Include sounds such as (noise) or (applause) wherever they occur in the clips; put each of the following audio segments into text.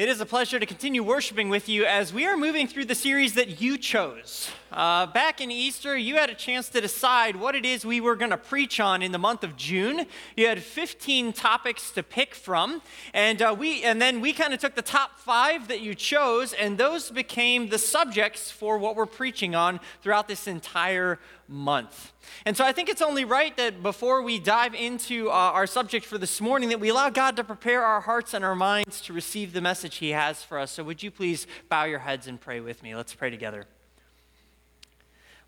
It is a pleasure to continue worshiping with you as we are moving through the series that you chose. Uh, back in Easter, you had a chance to decide what it is we were going to preach on in the month of June. You had 15 topics to pick from, and uh, we and then we kind of took the top five that you chose, and those became the subjects for what we're preaching on throughout this entire month. And so I think it's only right that before we dive into uh, our subject for this morning, that we allow God to prepare our hearts and our minds to receive the message He has for us. So would you please bow your heads and pray with me? Let's pray together.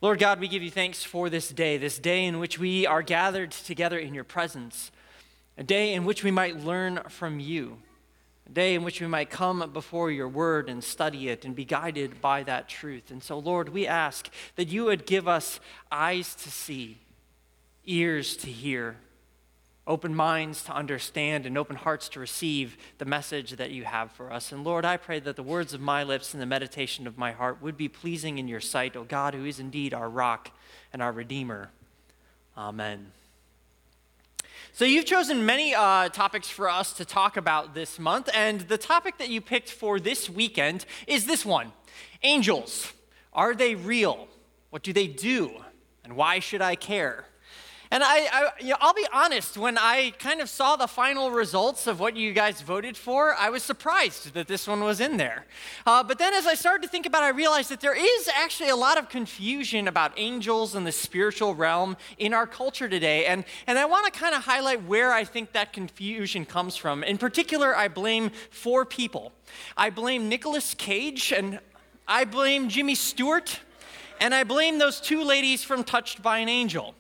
Lord God, we give you thanks for this day, this day in which we are gathered together in your presence, a day in which we might learn from you day in which we might come before your word and study it and be guided by that truth. And so, Lord, we ask that you would give us eyes to see, ears to hear, open minds to understand, and open hearts to receive the message that you have for us. And Lord, I pray that the words of my lips and the meditation of my heart would be pleasing in your sight, O God, who is indeed our rock and our Redeemer. Amen. So, you've chosen many uh, topics for us to talk about this month, and the topic that you picked for this weekend is this one Angels. Are they real? What do they do? And why should I care? And I, I you know, I'll be honest, when I kind of saw the final results of what you guys voted for, I was surprised that this one was in there. Uh, but then as I started to think about it, I realized that there is actually a lot of confusion about angels and the spiritual realm in our culture today. And, and I want to kind of highlight where I think that confusion comes from. In particular, I blame four people. I blame Nicolas Cage, and I blame Jimmy Stewart, and I blame those two ladies from Touched by an Angel.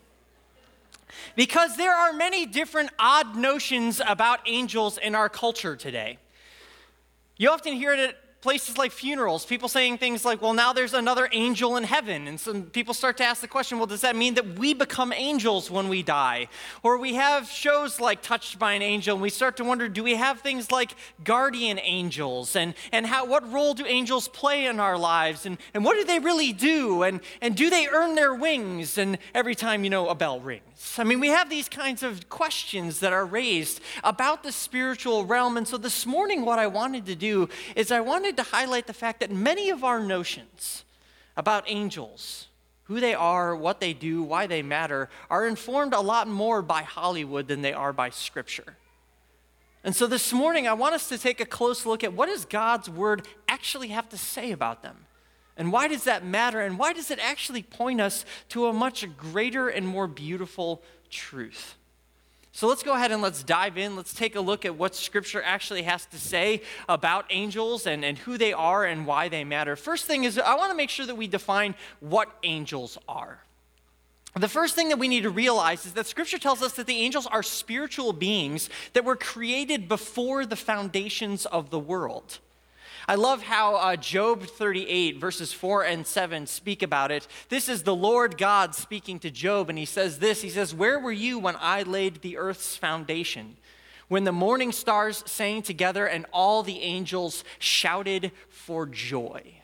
Because there are many different odd notions about angels in our culture today. You often hear it at places like funerals, people saying things like, well, now there's another angel in heaven. And some people start to ask the question, well, does that mean that we become angels when we die? Or we have shows like Touched by an Angel, and we start to wonder, do we have things like guardian angels? And, and how, what role do angels play in our lives? And, and what do they really do? And, and do they earn their wings? And every time, you know, a bell rings. I mean, we have these kinds of questions that are raised about the spiritual realm. And so this morning, what I wanted to do is I wanted to highlight the fact that many of our notions about angels, who they are, what they do, why they matter, are informed a lot more by Hollywood than they are by Scripture. And so this morning, I want us to take a close look at what does God's Word actually have to say about them? And why does that matter? And why does it actually point us to a much greater and more beautiful truth? So let's go ahead and let's dive in. Let's take a look at what Scripture actually has to say about angels and, and who they are and why they matter. First thing is, I want to make sure that we define what angels are. The first thing that we need to realize is that Scripture tells us that the angels are spiritual beings that were created before the foundations of the world. I love how uh, Job 38, verses 4 and 7 speak about it. This is the Lord God speaking to Job, and he says this He says, Where were you when I laid the earth's foundation? When the morning stars sang together and all the angels shouted for joy?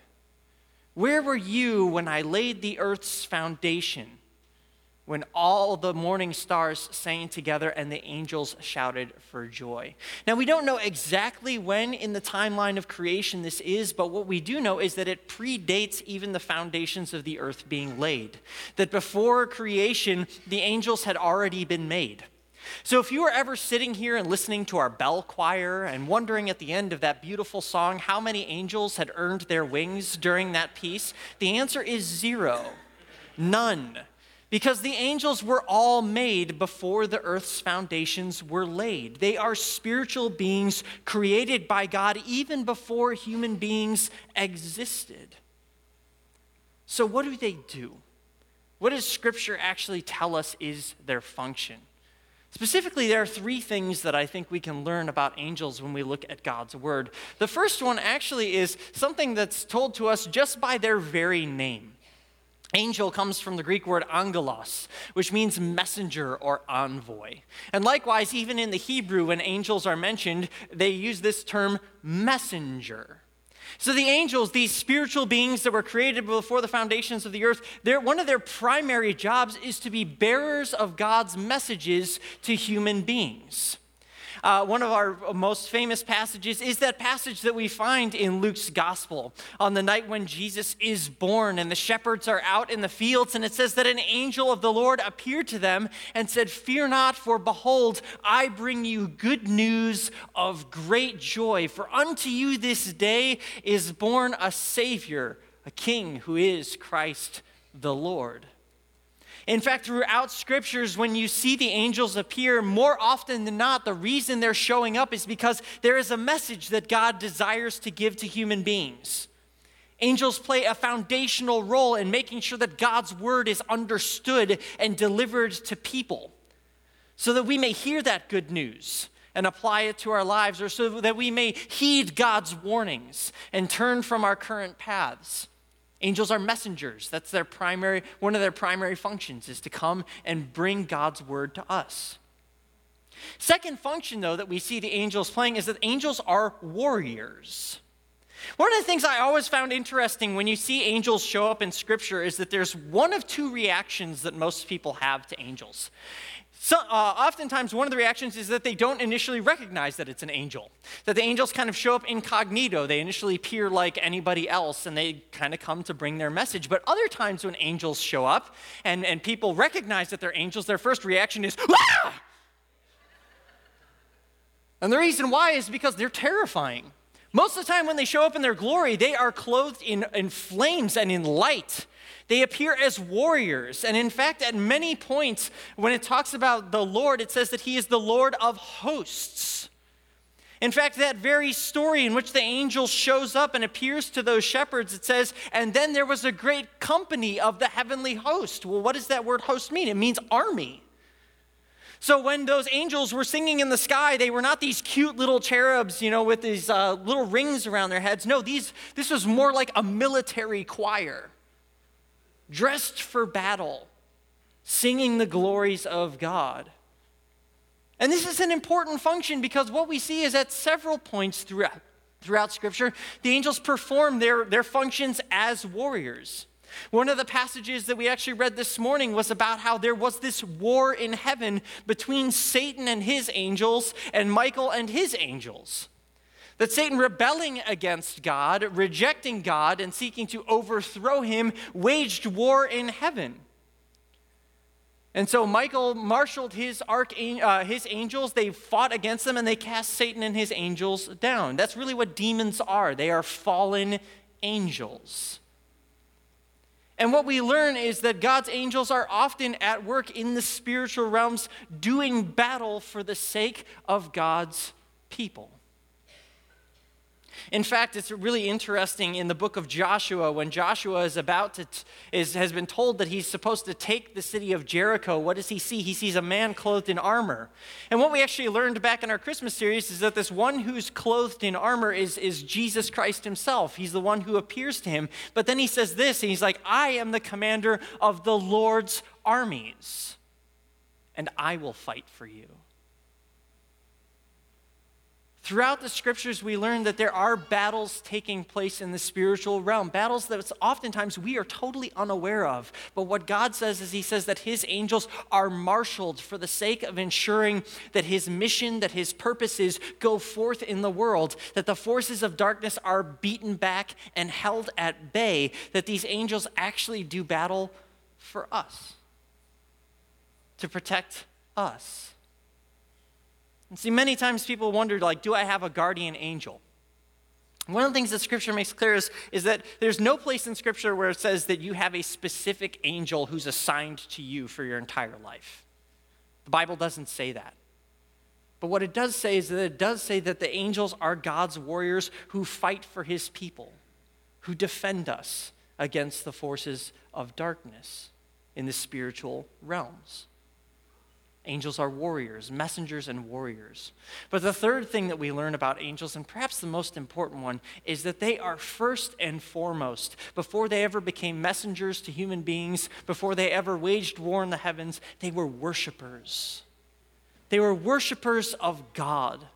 Where were you when I laid the earth's foundation? When all the morning stars sang together and the angels shouted for joy. Now, we don't know exactly when in the timeline of creation this is, but what we do know is that it predates even the foundations of the earth being laid. That before creation, the angels had already been made. So, if you were ever sitting here and listening to our bell choir and wondering at the end of that beautiful song how many angels had earned their wings during that piece, the answer is zero. None. Because the angels were all made before the earth's foundations were laid. They are spiritual beings created by God even before human beings existed. So, what do they do? What does Scripture actually tell us is their function? Specifically, there are three things that I think we can learn about angels when we look at God's Word. The first one actually is something that's told to us just by their very name. Angel comes from the Greek word angelos, which means messenger or envoy. And likewise, even in the Hebrew, when angels are mentioned, they use this term messenger. So the angels, these spiritual beings that were created before the foundations of the earth, one of their primary jobs is to be bearers of God's messages to human beings. Uh, one of our most famous passages is that passage that we find in Luke's gospel on the night when Jesus is born and the shepherds are out in the fields. And it says that an angel of the Lord appeared to them and said, Fear not, for behold, I bring you good news of great joy. For unto you this day is born a Savior, a King who is Christ the Lord. In fact, throughout scriptures, when you see the angels appear, more often than not, the reason they're showing up is because there is a message that God desires to give to human beings. Angels play a foundational role in making sure that God's word is understood and delivered to people so that we may hear that good news and apply it to our lives, or so that we may heed God's warnings and turn from our current paths. Angels are messengers. That's their primary, one of their primary functions is to come and bring God's word to us. Second function, though, that we see the angels playing is that angels are warriors. One of the things I always found interesting when you see angels show up in Scripture is that there's one of two reactions that most people have to angels. So, uh, oftentimes, one of the reactions is that they don't initially recognize that it's an angel. That the angels kind of show up incognito. They initially appear like anybody else and they kind of come to bring their message. But other times, when angels show up and, and people recognize that they're angels, their first reaction is, ah! And the reason why is because they're terrifying. Most of the time, when they show up in their glory, they are clothed in, in flames and in light. They appear as warriors. And in fact, at many points, when it talks about the Lord, it says that he is the Lord of hosts. In fact, that very story in which the angel shows up and appears to those shepherds, it says, and then there was a great company of the heavenly host. Well, what does that word host mean? It means army. So when those angels were singing in the sky, they were not these cute little cherubs, you know, with these uh, little rings around their heads. No, these, this was more like a military choir dressed for battle, singing the glories of God. And this is an important function because what we see is at several points throughout, throughout Scripture, the angels perform their, their functions as warriors. One of the passages that we actually read this morning was about how there was this war in heaven between Satan and his angels and Michael and his angels. That Satan, rebelling against God, rejecting God, and seeking to overthrow him, waged war in heaven. And so Michael marshaled his, archangel, uh, his angels. They fought against them and they cast Satan and his angels down. That's really what demons are. They are fallen angels. And what we learn is that God's angels are often at work in the spiritual realms doing battle for the sake of God's people. In fact, it's really interesting in the book of Joshua when Joshua is about to t- is has been told that he's supposed to take the city of Jericho. What does he see? He sees a man clothed in armor. And what we actually learned back in our Christmas series is that this one who's clothed in armor is, is Jesus Christ himself. He's the one who appears to him. But then he says this, and he's like, I am the commander of the Lord's armies, and I will fight for you. Throughout the scriptures, we learn that there are battles taking place in the spiritual realm, battles that oftentimes we are totally unaware of. But what God says is He says that His angels are marshaled for the sake of ensuring that His mission, that His purposes go forth in the world, that the forces of darkness are beaten back and held at bay, that these angels actually do battle for us, to protect us. And see, many times people wonder, like, do I have a guardian angel? One of the things that Scripture makes clear is, is that there's no place in Scripture where it says that you have a specific angel who's assigned to you for your entire life. The Bible doesn't say that. But what it does say is that it does say that the angels are God's warriors who fight for his people, who defend us against the forces of darkness in the spiritual realms. Angels are warriors, messengers and warriors. But the third thing that we learn about angels, and perhaps the most important one, is that they are first and foremost, before they ever became messengers to human beings, before they ever waged war in the heavens, they were worshipers. They were worshipers of God.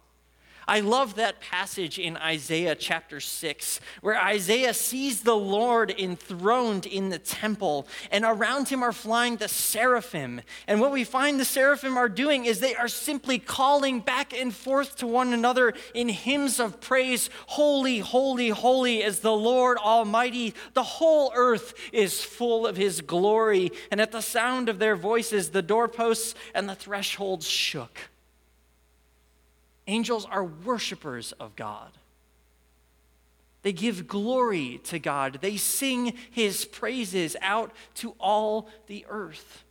I love that passage in Isaiah chapter 6, where Isaiah sees the Lord enthroned in the temple, and around him are flying the seraphim. And what we find the seraphim are doing is they are simply calling back and forth to one another in hymns of praise Holy, holy, holy is the Lord Almighty. The whole earth is full of his glory. And at the sound of their voices, the doorposts and the thresholds shook. Angels are worshipers of God. They give glory to God. They sing his praises out to all the earth.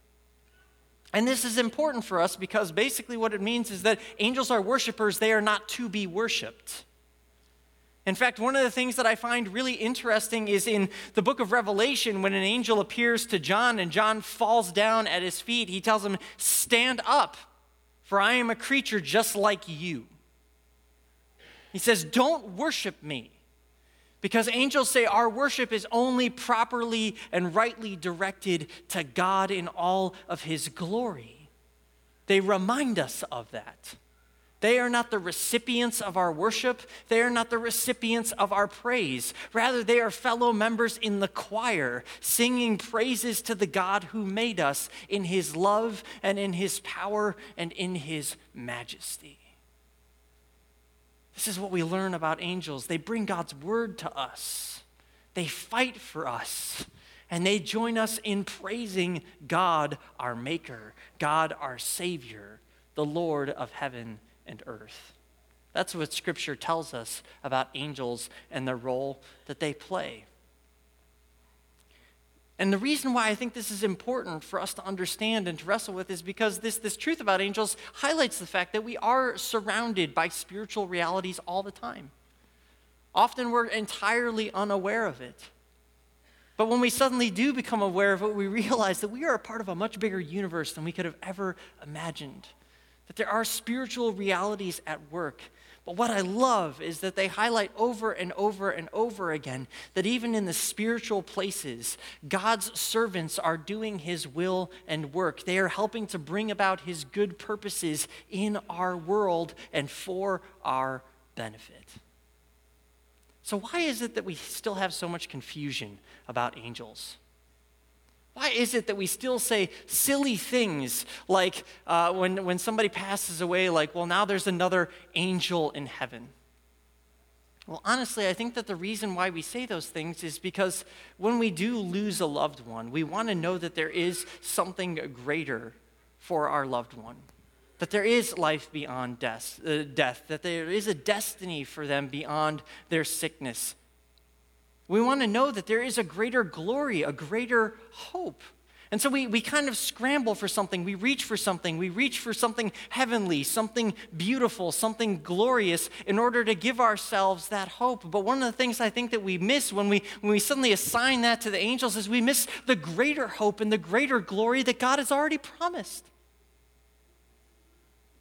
And this is important for us because basically what it means is that angels are worshipers, they are not to be worshiped. In fact, one of the things that I find really interesting is in the book of Revelation, when an angel appears to John and John falls down at his feet, he tells him, Stand up for I am a creature just like you. He says, Don't worship me. Because angels say our worship is only properly and rightly directed to God in all of his glory. They remind us of that. They are not the recipients of our worship. They are not the recipients of our praise. Rather, they are fellow members in the choir, singing praises to the God who made us in his love and in his power and in his majesty. This is what we learn about angels. They bring God's word to us, they fight for us, and they join us in praising God, our Maker, God, our Savior, the Lord of heaven and earth. That's what Scripture tells us about angels and the role that they play. And the reason why I think this is important for us to understand and to wrestle with is because this, this truth about angels highlights the fact that we are surrounded by spiritual realities all the time. Often we're entirely unaware of it. But when we suddenly do become aware of it, we realize that we are a part of a much bigger universe than we could have ever imagined that there are spiritual realities at work. But what I love is that they highlight over and over and over again that even in the spiritual places, God's servants are doing his will and work. They are helping to bring about his good purposes in our world and for our benefit. So, why is it that we still have so much confusion about angels? Why is it that we still say silly things like uh, when, when somebody passes away, like, well, now there's another angel in heaven? Well, honestly, I think that the reason why we say those things is because when we do lose a loved one, we want to know that there is something greater for our loved one, that there is life beyond death, uh, death that there is a destiny for them beyond their sickness we want to know that there is a greater glory, a greater hope. And so we, we kind of scramble for something. We reach for something. We reach for something heavenly, something beautiful, something glorious in order to give ourselves that hope. But one of the things I think that we miss when we, when we suddenly assign that to the angels is we miss the greater hope and the greater glory that God has already promised.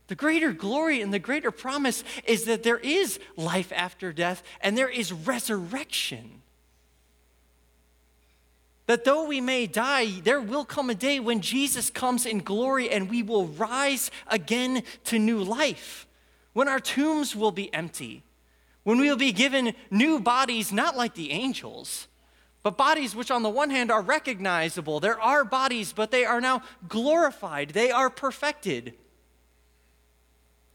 The greater glory and the greater promise is that there is life after death and there is resurrection that though we may die, there will come a day when Jesus comes in glory and we will rise again to new life, when our tombs will be empty, when we will be given new bodies, not like the angels, but bodies which, on the one hand, are recognizable. There are bodies, but they are now glorified, they are perfected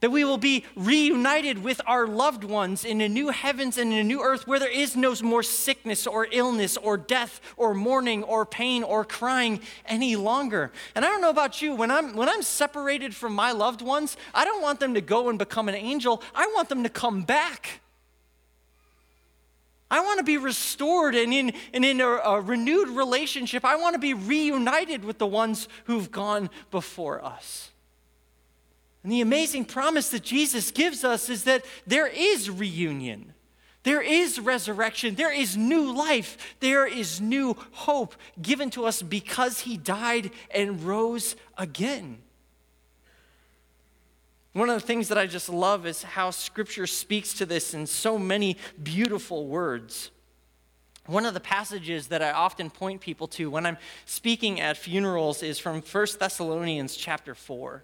that we will be reunited with our loved ones in a new heavens and in a new earth where there is no more sickness or illness or death or mourning or pain or crying any longer. And I don't know about you, when I'm, when I'm separated from my loved ones, I don't want them to go and become an angel, I want them to come back. I want to be restored and in, and in a, a renewed relationship. I want to be reunited with the ones who've gone before us. And the amazing promise that Jesus gives us is that there is reunion. There is resurrection. There is new life. There is new hope given to us because he died and rose again. One of the things that I just love is how scripture speaks to this in so many beautiful words. One of the passages that I often point people to when I'm speaking at funerals is from 1 Thessalonians chapter 4.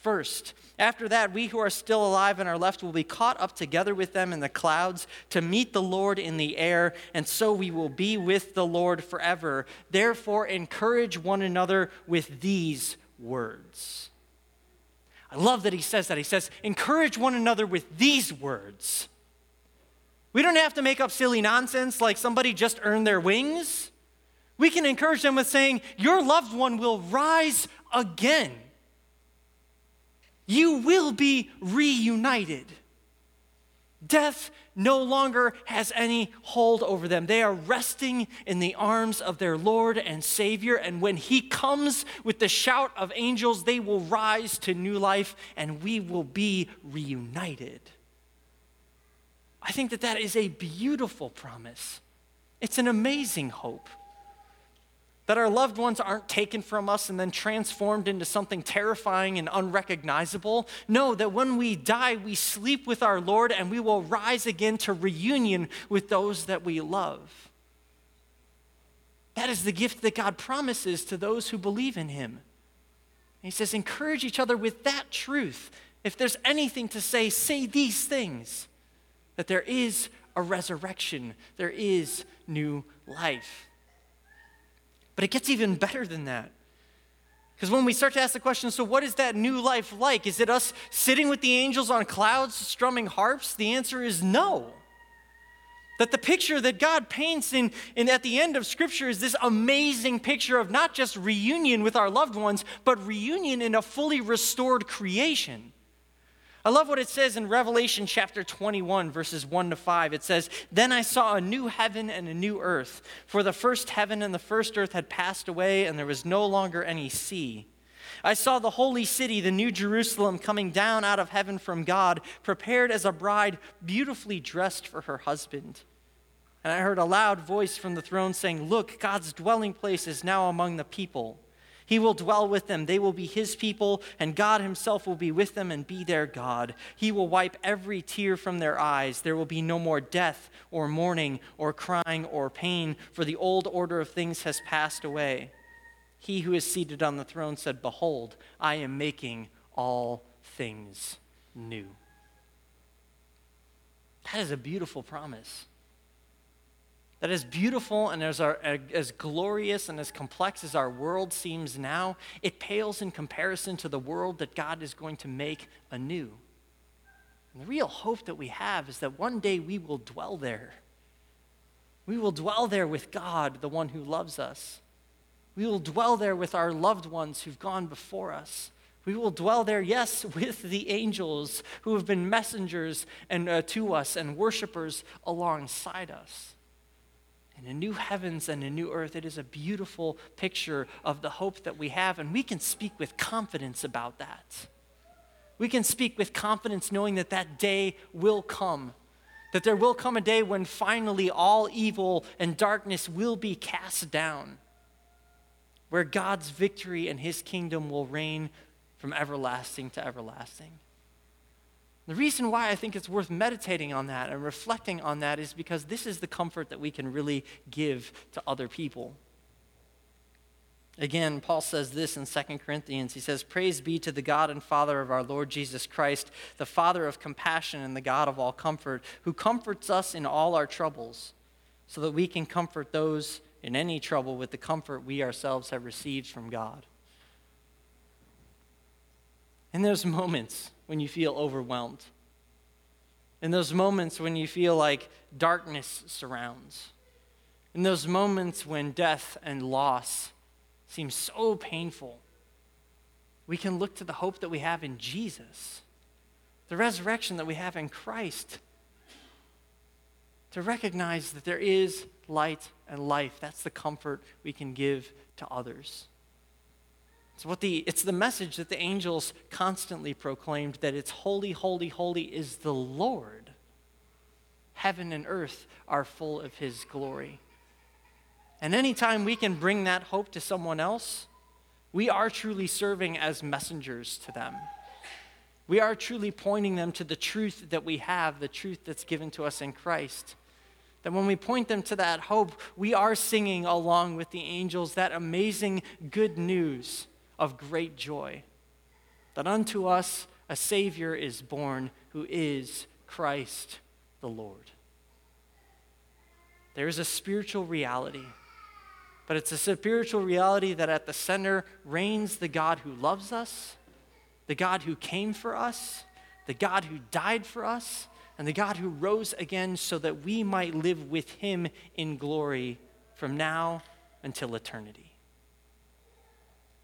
first. After that, we who are still alive and are left will be caught up together with them in the clouds to meet the Lord in the air, and so we will be with the Lord forever. Therefore, encourage one another with these words. I love that he says that. He says, encourage one another with these words. We don't have to make up silly nonsense like somebody just earned their wings. We can encourage them with saying, Your loved one will rise again you will be reunited. Death no longer has any hold over them. They are resting in the arms of their Lord and Savior. And when He comes with the shout of angels, they will rise to new life and we will be reunited. I think that that is a beautiful promise. It's an amazing hope that our loved ones aren't taken from us and then transformed into something terrifying and unrecognizable. No, that when we die, we sleep with our Lord and we will rise again to reunion with those that we love. That is the gift that God promises to those who believe in Him. He says, encourage each other with that truth. If there's anything to say, say these things that there is a resurrection, there is new life. But it gets even better than that. Because when we start to ask the question, so what is that new life like? Is it us sitting with the angels on clouds strumming harps? The answer is no. That the picture that God paints in, in at the end of Scripture is this amazing picture of not just reunion with our loved ones, but reunion in a fully restored creation. I love what it says in Revelation chapter 21, verses 1 to 5. It says, Then I saw a new heaven and a new earth, for the first heaven and the first earth had passed away, and there was no longer any sea. I saw the holy city, the new Jerusalem, coming down out of heaven from God, prepared as a bride, beautifully dressed for her husband. And I heard a loud voice from the throne saying, Look, God's dwelling place is now among the people. He will dwell with them. They will be his people, and God himself will be with them and be their God. He will wipe every tear from their eyes. There will be no more death, or mourning, or crying, or pain, for the old order of things has passed away. He who is seated on the throne said, Behold, I am making all things new. That is a beautiful promise that as beautiful and as, our, as glorious and as complex as our world seems now, it pales in comparison to the world that God is going to make anew. And the real hope that we have is that one day we will dwell there. We will dwell there with God, the one who loves us. We will dwell there with our loved ones who've gone before us. We will dwell there, yes, (laughs) with the angels who have been messengers and, uh, to us and worshipers alongside us and a new heavens and a new earth. It is a beautiful picture of the hope that we have, and we can speak with confidence about that. We can speak with confidence knowing that that day will come, that there will come a day when finally all evil and darkness will be cast down, where God's victory and his kingdom will reign from everlasting to everlasting. The reason why I think it's worth meditating on that and reflecting on that is because this is the comfort that we can really give to other people. Again, Paul says this in 2 Corinthians. He says, Praise be to the God and Father of our Lord Jesus Christ, the Father of compassion and the God of all comfort, who comforts us in all our troubles, so that we can comfort those in any trouble with the comfort we ourselves have received from God. In those moments when you feel overwhelmed, in those moments when you feel like darkness surrounds, in those moments when death and loss seem so painful, we can look to the hope that we have in Jesus, the resurrection that we have in Christ. to recognize that there is light and life. That's the comfort we can give to others. It's, what the, it's the message that the angels constantly proclaimed that it's holy, holy, holy is the Lord. Heaven and earth are full of his glory. And anytime we can bring that hope to someone else, we are truly serving as messengers to them. We are truly pointing them to the truth that we have, the truth that's given to us in Christ. That when we point them to that hope, we are singing along with the angels that amazing good news of great joy. That unto us a Savior is born who is Christ the Lord. There is a spiritual reality but it's a spiritual reality that at the center reigns the God who loves us, the God who came for us, the God who died for us, and the God who rose again so that we might live with him in glory from now until eternity.